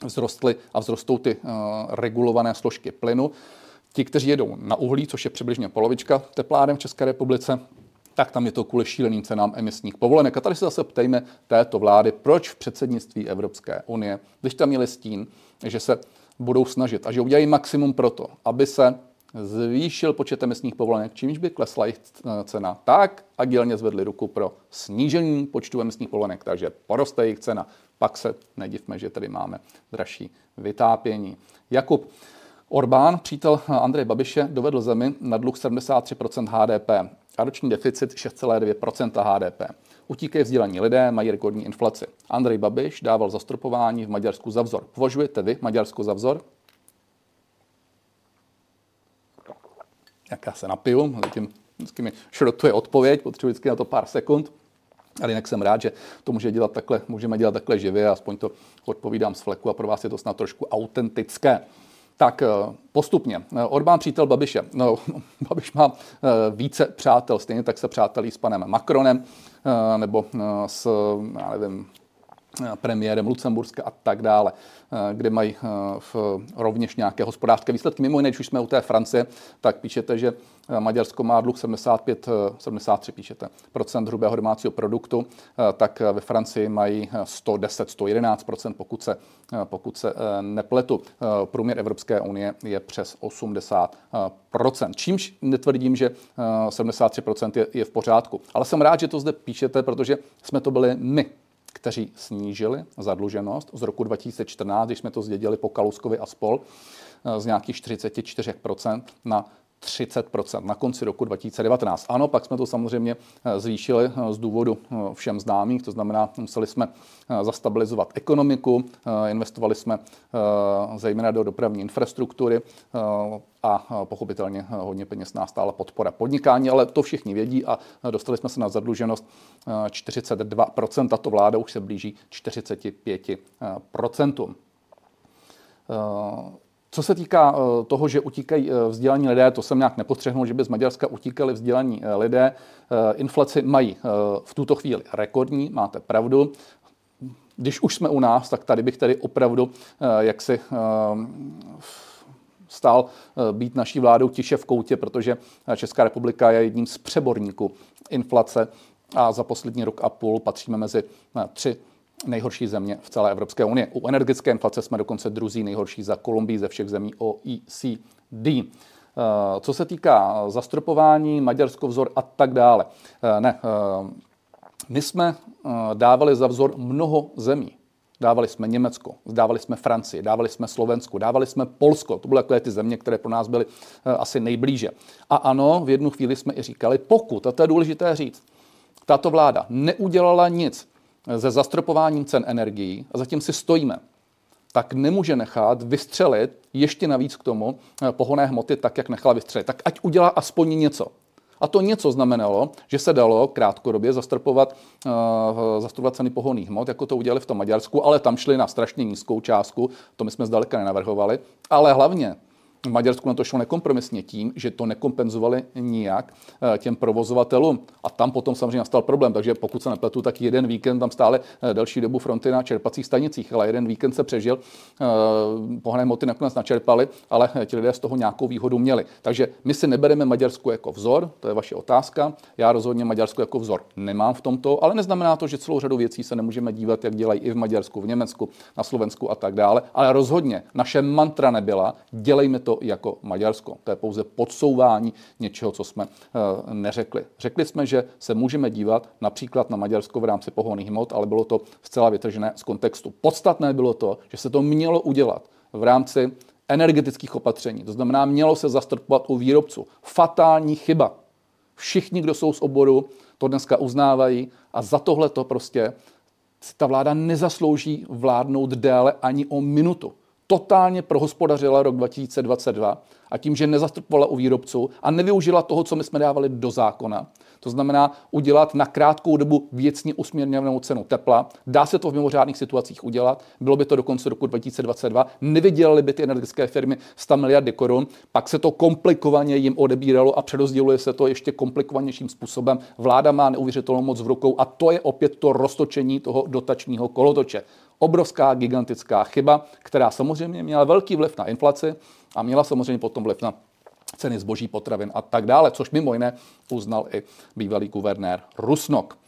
vzrostly a vzrostou ty uh, regulované složky plynu. Ti, kteří jedou na uhlí, což je přibližně polovička tepláren v České republice, tak tam je to kvůli šíleným cenám emisních povolenek. A tady se zase ptejme této vlády, proč v předsednictví Evropské unie, když tam měli stín, že se budou snažit a že udělají maximum pro to, aby se zvýšil počet emisních povolenek, čímž by klesla jejich cena, tak agilně zvedli ruku pro snížení počtu emisních povolenek, takže poroste jejich cena. Pak se nedivme, že tady máme dražší vytápění. Jakub, Orbán, přítel Andreje Babiše, dovedl zemi na dluh 73% HDP a roční deficit 6,9% HDP. Utíkají vzdělaní lidé, mají rekordní inflaci. Andrej Babiš dával zastropování v Maďarsku za vzor. Považujete vy Maďarsko za vzor? Jak já se napiju, zatím vždycky mi šrotuje odpověď, potřebuji vždycky na to pár sekund. Ale jinak jsem rád, že to může dělat takhle, můžeme dělat takhle živě, aspoň to odpovídám z fleku a pro vás je to snad trošku autentické. Tak eh, postupně. Eh, Orbán přítel Babiše. No, Babiš má eh, více přátel, stejně tak se přátelí s panem Macronem nebo s, já nevím, premiérem Lucemburska a tak dále, kde mají v rovněž nějaké hospodářské výsledky. Mimo jiné, když jsme u té Francie, tak píšete, že Maďarsko má dluh 75, 73 píšete, procent hrubého domácího produktu, tak ve Francii mají 110, 111 procent, pokud se, pokud se nepletu. Průměr Evropské unie je přes 80 procent. Čímž netvrdím, že 73 procent je, je v pořádku. Ale jsem rád, že to zde píšete, protože jsme to byli my, kteří snížili zadluženost z roku 2014, když jsme to zdědili po Kaluskovi a spol, z nějakých 44% na 30% na konci roku 2019. Ano, pak jsme to samozřejmě eh, zvýšili eh, z důvodu eh, všem známých, to znamená, museli jsme zastabilizovat ekonomiku, investovali jsme zejména do dopravní infrastruktury a pochopitelně hodně peněz nás stála podpora podnikání, ale to všichni vědí a dostali jsme se na zadluženost 42%, tato vláda už se blíží 45%. Co se týká eh, toho, že utíkají eh, vzdělaní lidé, to jsem nějak nepotřehnul, že by z Maďarska utíkali vzdělaní eh, lidé. Inflaci mají v tuto chvíli rekordní, máte pravdu. Když už jsme u nás, tak tady bych tady opravdu jaksi stál být naší vládou tiše v koutě, protože Česká republika je jedním z přeborníků inflace a za poslední rok a půl patříme mezi tři nejhorší země v celé Evropské unii. U energetické inflace jsme dokonce druzí nejhorší za Kolumbii ze všech zemí OECD. Eh, co se týká zastropování, Maďarsko vzor a tak dále. Eh, ne, eh, my jsme dávali za vzor mnoho zemí. Dávali jsme Německo, dávali jsme Francii, dávali jsme Slovensko, dávali jsme Polsko. To byly takové ty země, které pro nás byly asi nejblíže. A ano, v jednu chvíli jsme i říkali, pokud, a to je důležité říct, tato vláda neudělala nic se zastropováním cen energií a zatím si stojíme, tak nemůže nechat vystřelit ještě navíc k tomu eh, pohonné hmoty tak, jak nechala vystřelit. Tak ať udělá aspoň něco. A to něco znamenalo, že se dalo krátkodobě zastropovat, uh, zastropovat ceny pohonných hmot, jako to udělali v tom Maďarsku, ale tam šli na strašně nízkou částku, to my jsme zdaleka nenavrhovali. Ale hlavně v Maďarsku na to šlo nekompromisně tím, že to nekompenzovali nijak eh, těm provozovatelům. A tam potom samozřejmě nastal problém, takže pokud se nepletu, tak jeden víkend tam stále eh, delší dobu fronty na čerpacích stanicích, ale jeden víkend se přežil, eh, pohonné moty nakonec načerpali, ale ti lidé z toho nějakou výhodu měli. Takže my si nebereme Maďarsko jako vzor, to je vaše otázka. Já rozhodně Maďarsko jako vzor nemám v tomto, ale neznamená to, že celou řadu věcí se nemůžeme dívat, jak dělají i v Maďarsku, v Německu, na Slovensku a tak dále. Ale rozhodně naše mantra nebyla, dělejme to jako Maďarsko. To je pouze podsouvání něčeho, co jsme eh, neřekli. Řekli jsme, že se můžeme dívat například na Maďarsko v rámci pohonných hmot, ale bylo to zcela vytržené z kontextu. Podstatné bylo to, že se to mělo udělat v rámci energetických opatření. To znamená, mělo se zastrpovat u výrobců. Fatální chyba. Všichni, kdo jsou z oboru, to dneska uznávají a za tohle to prostě ta vláda nezaslouží vládnout déle ani o minutu totálně prohospodařila rok 2022 a tím, že nezastupovala u výrobců a nevyužila toho, co my jsme dávali do zákona, to znamená udělat na krátkou dobu věcně usměrněnou cenu tepla. Dá se to v mimořádných situacích udělat, bylo by to do konce roku 2022, nevydělaly by ty energetické firmy 100 miliardy korun, pak se to komplikovaně jim odebíralo a přerozděluje se to ještě komplikovanějším způsobem. Vláda má neuvěřitelnou moc v rukou a to je opět to roztočení toho dotačního kolotoče obrovská, gigantická chyba, která samozřejmě měla velký vliv na inflaci a měla samozřejmě potom vliv na ceny zboží, potravin a tak dále, což mimo jiné uznal i bývalý guvernér Rusnok.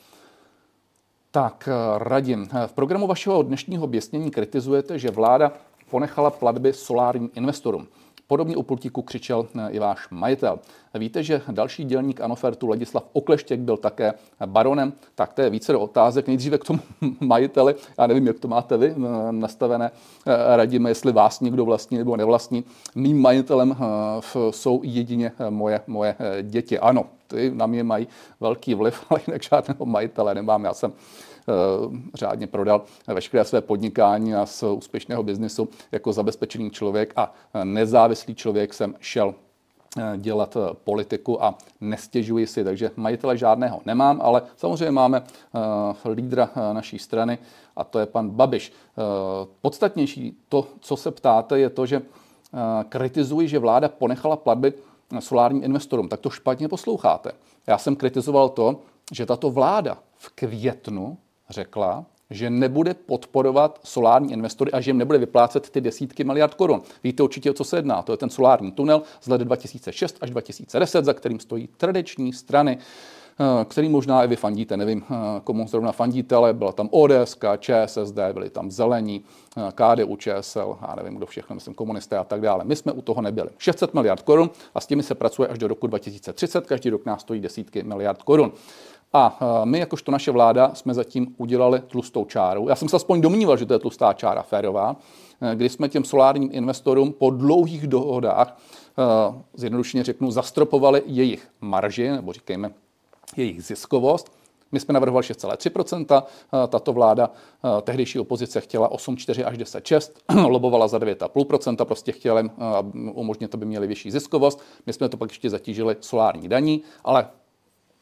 Tak, Radim, v programu vašeho dnešního oběsnění kritizujete, že vláda ponechala platby solárním investorům. Podobně u pultíku křičel i váš majitel. Víte, že další dělník Anofertu Ladislav Okleštěk byl také baronem? Tak to je více do otázek. Nejdříve k tomu majiteli. Já nevím, jak to máte vy nastavené. Radíme, jestli vás někdo vlastní nebo nevlastní. Mým majitelem jsou jedině moje, moje děti. Ano, ty na mě mají velký vliv, ale jinak žádného majitele nemám. Já jsem Eh, řádně prodal veškeré své podnikání a z úspěšného biznesu jako zabezpečený člověk a nezávislý člověk jsem šel eh, dělat eh, politiku a nestěžuji si, takže majitele žádného nemám, ale samozřejmě máme lídra naší strany a to je pan Babiš. Podstatnější to, co se ptáte, je to, že kritizuji, že vláda ponechala platby solárním investorům. Tak to špatně posloucháte. Já jsem kritizoval to, že tato vláda v květnu řekla, že nebude podporovat solární investory a že jim nebude vyplácet ty desítky miliard korun. Víte určitě, o co se jedná. To je ten solární tunel z let 2006 až 2010, za kterým stojí tradiční strany, eh, který možná i vy fandíte, nevím, eh, komu zrovna fandíte, ale byla tam ODS, ČSSD, byli tam zelení, eh, KDU, ČSL, já nevím, kdo všechno, myslím, komunisté a tak dále. My jsme u toho nebyli. 600 miliard korun a s těmi se pracuje až do roku 2030, každý rok nás stojí desítky miliard korun. A e, my, jakožto naše vláda, jsme zatím udělali tlustou čáru. Já jsem se aspoň domníval, že to je tlustá čára férová, e, kdy jsme těm solárním investorům po dlouhých dohodách, e, zjednodušeně řeknu, zastropovali jejich marži, nebo říkejme jejich ziskovost. My jsme navrhovali 6,3%, tato vláda, tehdejší opozice chtěla 8,4 až 10,6, lobovala za 9,5%, prostě chtěla umožnit, aby měli vyšší ziskovost. My jsme to pak ještě zatížili solární daní, ale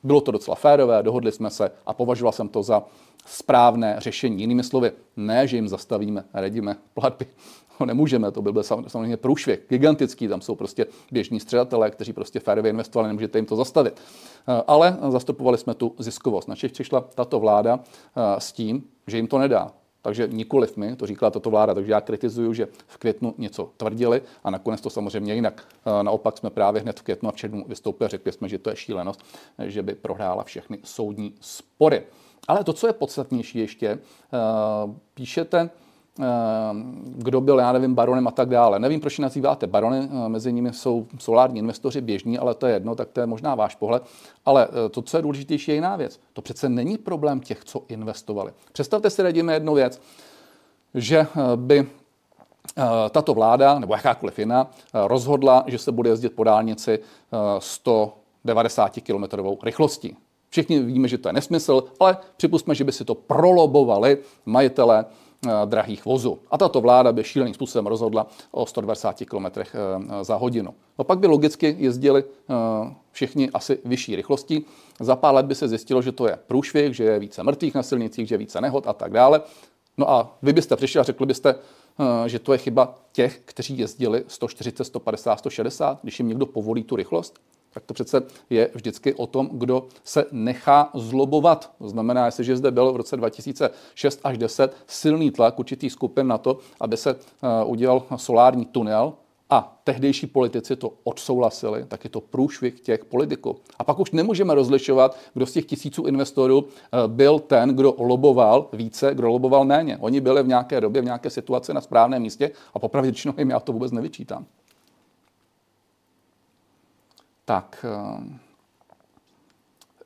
bylo to docela férové, dohodli jsme se a považoval jsem to za správné řešení. Jinými slovy, ne, že jim zastavíme, redíme platby. No, nemůžeme, to by byl samozřejmě průšvih, gigantický, tam jsou prostě běžní středatelé, kteří prostě férově investovali, nemůžete jim to zastavit. Eh, ale zastupovali jsme tu ziskovost. Načež přišla tato vláda eh, s tím, že jim to nedá. Takže nikoliv my, to říkala tato vláda, takže já kritizuju, že v květnu něco tvrdili a nakonec to samozřejmě jinak. E, naopak jsme právě hned v květnu a v červnu vystoupili a řekli jsme, že to je šílenost, že by prohrála všechny soudní spory. Ale to, co je podstatnější ještě, e, píšete, kdo byl, já nevím, baronem a tak dále. Nevím, proč nazýváte barony, ehm, mezi nimi jsou solární investoři běžní, ale to je jedno, tak to je možná váš pohled. Ale eh, to, co je důležitější, je jiná věc. To přece není problém těch, co investovali. Představte si, radíme jednu věc, že eh, by eh, tato vláda, nebo jakákoliv jiná, rozhodla, že se bude jezdit po dálnici 190 km rychlostí. Všichni víme, že to je nesmysl, ale připustme, že by si to prolobovali majitele Eh, drahých vozů. A tato vláda by šíleným způsobem rozhodla o 120 km eh, za hodinu. No pak by logicky jezdili eh, všichni asi vyšší rychlosti. Za pár let by se zjistilo, že to je průšvih, že je více mrtvých na silnicích, že je více nehod a tak dále. No a vy byste přišli a řekli byste, že to je chyba těch, kteří jezdili 140, 150, 160, když jim někdo povolí tu rychlost tak to přece je vždycky o tom, kdo se nechá zlobovat. To znamená, jestliže zde byl v roce 2006 až 10 silný tlak určitých skupin na to, aby se eh, udělal solární tunel, a tehdejší politici to odsouhlasili, tak je to průšvih těch politiků. A pak už nemůžeme rozlišovat, kdo z těch tisíců investorů eh, byl ten, kdo loboval více, kdo loboval méně. Oni byli v nějaké době, v nějaké situaci na správném místě a popravdě jim já to vůbec nevyčítám. Tak, uh,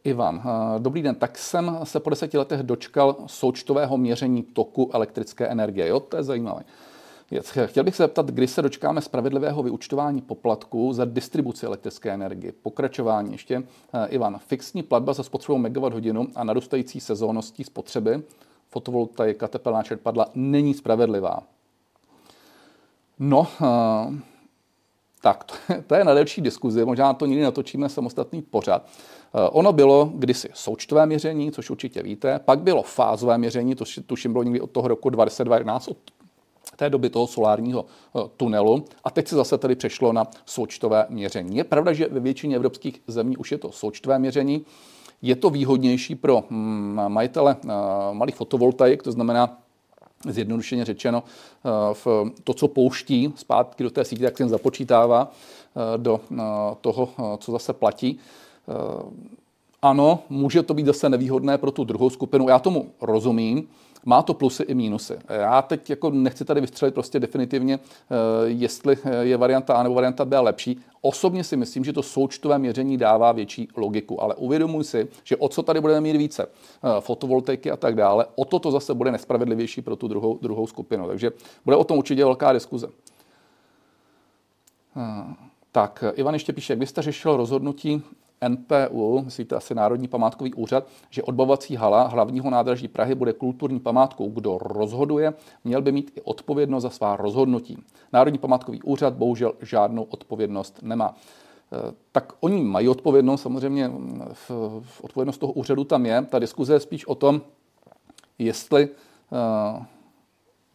Ivan, uh, dobrý den. Tak jsem se po deseti letech dočkal součtového měření toku elektrické energie. Jo, to je zajímavé. Chtěl bych se zeptat, kdy se dočkáme spravedlivého vyučtování poplatků za distribuci elektrické energie. Pokračování ještě. Uh, Ivan, fixní platba za spotřebu megawatt hodinu a narůstající sezónností spotřeby fotovoltaika, tepelná čerpadla není spravedlivá. No, tak, to to je na delší diskuzi, možná to nikdy natočíme samostatný pořad. Eh, ono bylo kdysi součtové měření, což určitě víte, pak bylo fázové měření, to tuším bylo někdy od toho roku 2011, od té doby toho solárního eh, tunelu a teď se zase tady přešlo na součtové měření. Je pravda, že ve většině evropských zemí už je to součtové měření, je to výhodnější pro mm, majitele eh, malých fotovoltaik, to znamená zjednodušeně řečeno, eh, v to, co pouští zpátky do té sítě, tak ten započítává eh, do eh, toho, co zase platí. Ano, může to být zase nevýhodné pro tu druhou skupinu. Já tomu rozumím, má to plusy i mínusy. Já teď jako nechci tady vystřelit prostě definitivně, jestli je varianta A nebo varianta B lepší. Osobně si myslím, že to součtové měření dává větší logiku, ale uvědomuji si, že o co tady budeme mít více, fotovoltaiky a tak dále, o to to zase bude nespravedlivější pro tu druhou, druhou skupinu. Takže bude o tom určitě velká diskuze. Tak, Ivan ještě píše, jak byste řešil rozhodnutí NPU, myslíte asi Národní památkový úřad, že odbavovací hala hlavního nádraží Prahy bude kulturní památkou. Kdo rozhoduje, měl by mít i odpovědnost za svá rozhodnutí. Národní památkový úřad bohužel žádnou odpovědnost nemá. E, tak oni mají odpovědnost, samozřejmě v, v odpovědnost toho úřadu tam je. Ta diskuze je spíš o tom, jestli e,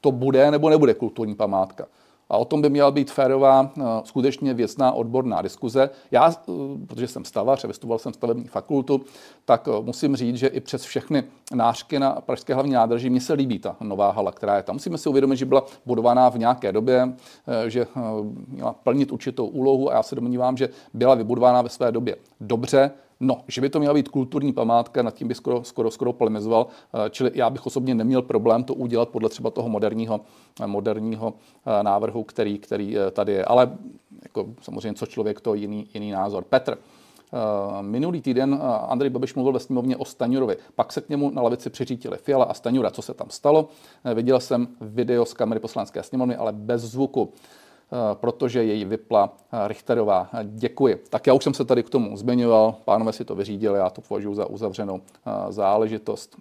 to bude nebo nebude kulturní památka. A o tom by měla být férová, eh, skutečně věcná odborná diskuze. Já, eh, protože jsem stavař, vystudoval jsem stavební fakultu, tak eh, musím říct, že i přes všechny nářky na Pražské hlavní nádraží mně se líbí ta nová hala, která je tam. Musíme si uvědomit, že byla budovaná v nějaké době, že měla plnit určitou úlohu a já se domnívám, že byla vybudována ve své době dobře, No, že by to měla být kulturní památka, nad tím by skoro, skoro, skoro polemizoval, eh, čili já bych osobně neměl problém to udělat podle třeba toho moderního, eh, moderního eh, návrhu, který, který tady je. Ale jako samozřejmě, co člověk, to jiný, jiný názor. Petr, Minulý týden Andrej Babiš mluvil ve sněmovně o Staňurovi. Pak se k němu na lavici přiřítili Fiala a Staňura. Co se tam stalo? Viděl jsem video z kamery poslanské sněmovny, ale bez zvuku. Eh, protože jej vypla eh, Richterová. Děkuji. Tak já už jsem se tady k tomu zmiňoval, pánové si to vyřídili, já to považuji za uzavřenou eh, záležitost.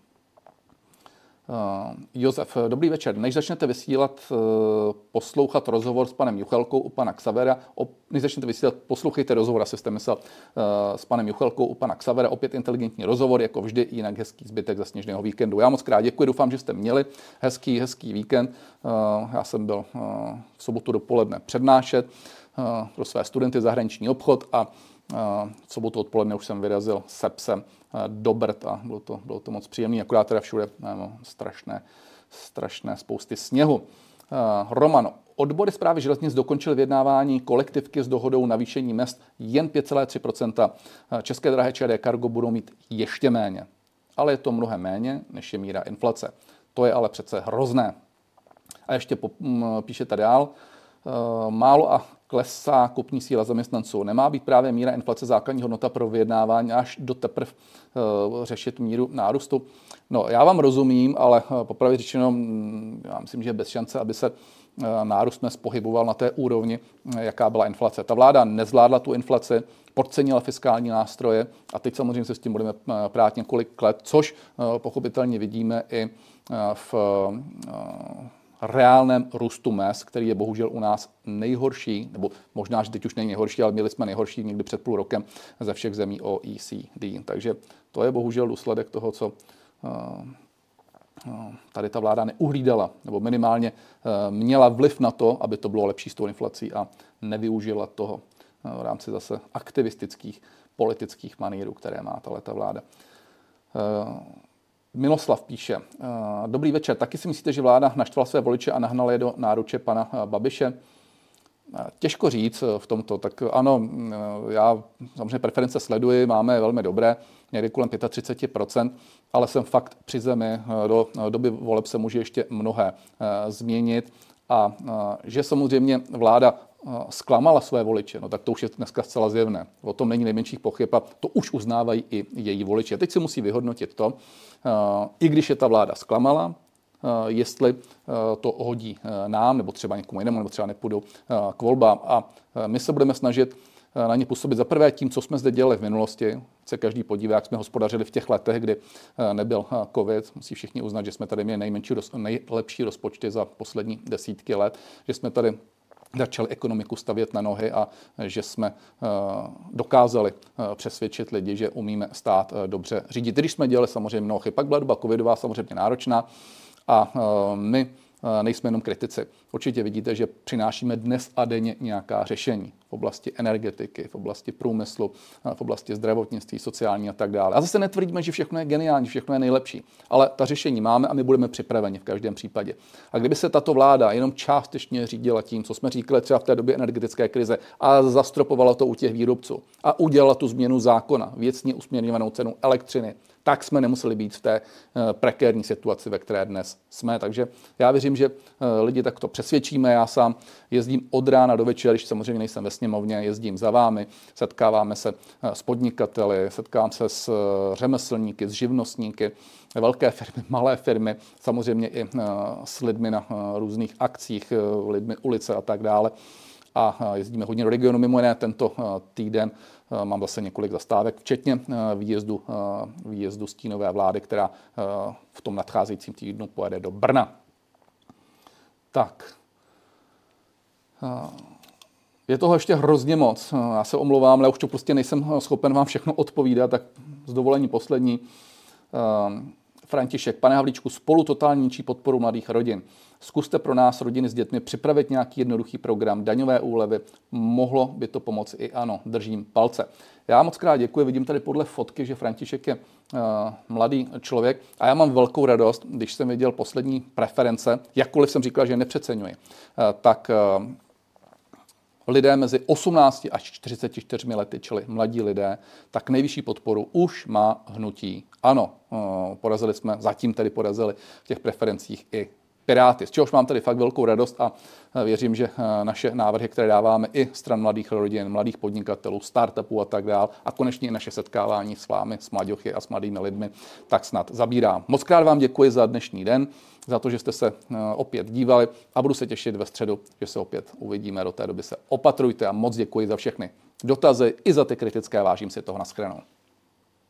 Uh, Josef, dobrý večer. Než začnete vysílat, uh, poslouchat rozhovor s panem Juchelkou u pana Xavera, než začnete vysílat, poslouchejte rozhovor, asi jste myslel, s panem Juchelkou u pana Xavera, opět inteligentní rozhovor, jako vždy, jinak hezký zbytek zasněžného víkendu. Já moc krát děkuji, doufám, že jste měli hezký, hezký víkend. Já jsem byl v sobotu dopoledne přednášet pro své studenty zahraniční obchod a v sobotu odpoledne už jsem vyrazil se psem do Brd a bylo to, bylo to moc příjemné, akorát teda všude no, strašné, strašné spousty sněhu. Romano, odbory zprávy železnic dokončily vyjednávání kolektivky s dohodou navýšení mest jen 5,3% České drahé ČD Cargo budou mít ještě méně. Ale je to mnohem méně, než je míra inflace. To je ale přece hrozné. A ještě píšete dál. Málo a klesá kupní síla zaměstnanců. Nemá být právě míra inflace základní hodnota pro vyjednávání až do teprve uh, řešit míru nárůstu. No, já vám rozumím, ale uh, popravdě řečeno, mm, já myslím, že bez šance, aby se uh, nárůst dnes pohyboval na té úrovni, jaká byla inflace. Ta vláda nezvládla tu inflaci, podcenila fiskální nástroje a teď samozřejmě se s tím budeme prát několik let, což pochopitelně vidíme i v reálném růstu mest, který je bohužel u nás nejhorší, nebo možná, že teď už není nejhorší, ale měli jsme nejhorší někdy před půl rokem ze všech zemí OECD. Takže to je bohužel důsledek toho, co eh, eh, tady ta vláda neuhlídala, nebo minimálně eh, měla vliv na to, aby to bylo lepší s tou inflací a nevyužila toho v rámci zase aktivistických politických manírů, které má ta vláda. Miloslav píše, eh, dobrý večer, taky si myslíte, že vláda naštvala své voliče a nahnala je do náruče pana eh, Babiše? Eh, těžko říct v tomto, tak ano, já samozřejmě preference sleduji, máme velmi dobré, někdy kolem 35%, ale jsem fakt při zemi, do doby voleb se může ještě mnohé změnit. A že samozřejmě vláda zklamala své voliče, no tak to už je dneska zcela zjevné. O tom není nejmenších pochyb a to už uznávají i její voliči. A teď si musí vyhodnotit to, i když je ta vláda zklamala, jestli to hodí nám, nebo třeba někomu jinému, nebo třeba nepůjdou k volbám. A my se budeme snažit na ně působit za prvé tím, co jsme zde dělali v minulosti. Se každý podívá, jak jsme hospodařili v těch letech, kdy nebyl COVID. Musí všichni uznat, že jsme tady měli nejmenší, nejlepší rozpočty za poslední desítky let, že jsme tady začali ekonomiku stavět na nohy a že jsme eh, dokázali eh, přesvědčit lidi, že umíme stát eh, dobře řídit. Když jsme dělali samozřejmě mnoho chyb, pak byla doba covidová samozřejmě náročná a my nejsme jenom kritici. Určitě vidíte, že přinášíme dnes a denně nějaká řešení v oblasti energetiky, v oblasti průmyslu, v oblasti zdravotnictví, sociální a tak dále. A zase netvrdíme, že všechno je geniální, všechno je nejlepší, ale ta řešení máme a my budeme připraveni v každém případě. A kdyby se tato vláda jenom částečně řídila tím, co jsme říkali třeba v té době energetické krize a zastropovala to u těch výrobců a udělala tu změnu zákona, věcně usměrňovanou cenu elektřiny, tak jsme nemuseli být v té prekérní situaci, ve které dnes jsme. Takže já věřím, že lidi takto přesvědčíme. Já sám jezdím od rána do večera, když samozřejmě nejsem ve sněmovně, jezdím za vámi, setkáváme se s podnikateli, setkávám se s řemeslníky, s živnostníky, velké firmy, malé firmy, samozřejmě i s lidmi na různých akcích, lidmi ulice a tak dále a jezdíme hodně do regionu. Mimo jiné tento týden mám zase několik zastávek, včetně výjezdu, výjezdu stínové vlády, která v tom nadcházejícím týdnu pojede do Brna. Tak. Je toho ještě hrozně moc. Já se omlouvám, ale už to prostě nejsem schopen vám všechno odpovídat, tak s dovolením poslední. František, pane Havlíčku, spolu totální podporu mladých rodin. Zkuste pro nás, rodiny s dětmi, připravit nějaký jednoduchý program, daňové úlevy. Mohlo by to pomoci i ano, držím palce. Já moc krát děkuji, vidím tady podle fotky, že František je uh, mladý člověk a já mám velkou radost, když jsem viděl poslední preference, jakkoliv jsem říkal, že nepřeceňuji, uh, tak uh, lidé mezi 18 až 44 lety, čili mladí lidé, tak nejvyšší podporu už má hnutí. Ano, porazili jsme, zatím tedy porazili v těch preferencích i Piráty, z čehož mám tady fakt velkou radost a e, věřím, že e, naše návrhy, které dáváme i stran mladých rodin, mladých podnikatelů, startupů a tak dál a konečně i naše setkávání s vámi, s mladěchy a s mladými lidmi, tak snad zabírám. Moc krát vám děkuji za dnešní den, za to, že jste se e, opět dívali a budu se těšit ve středu, že se opět uvidíme. Do té doby se opatrujte a moc děkuji za všechny dotazy i za ty kritické. Vážím si toho. Naschledanou.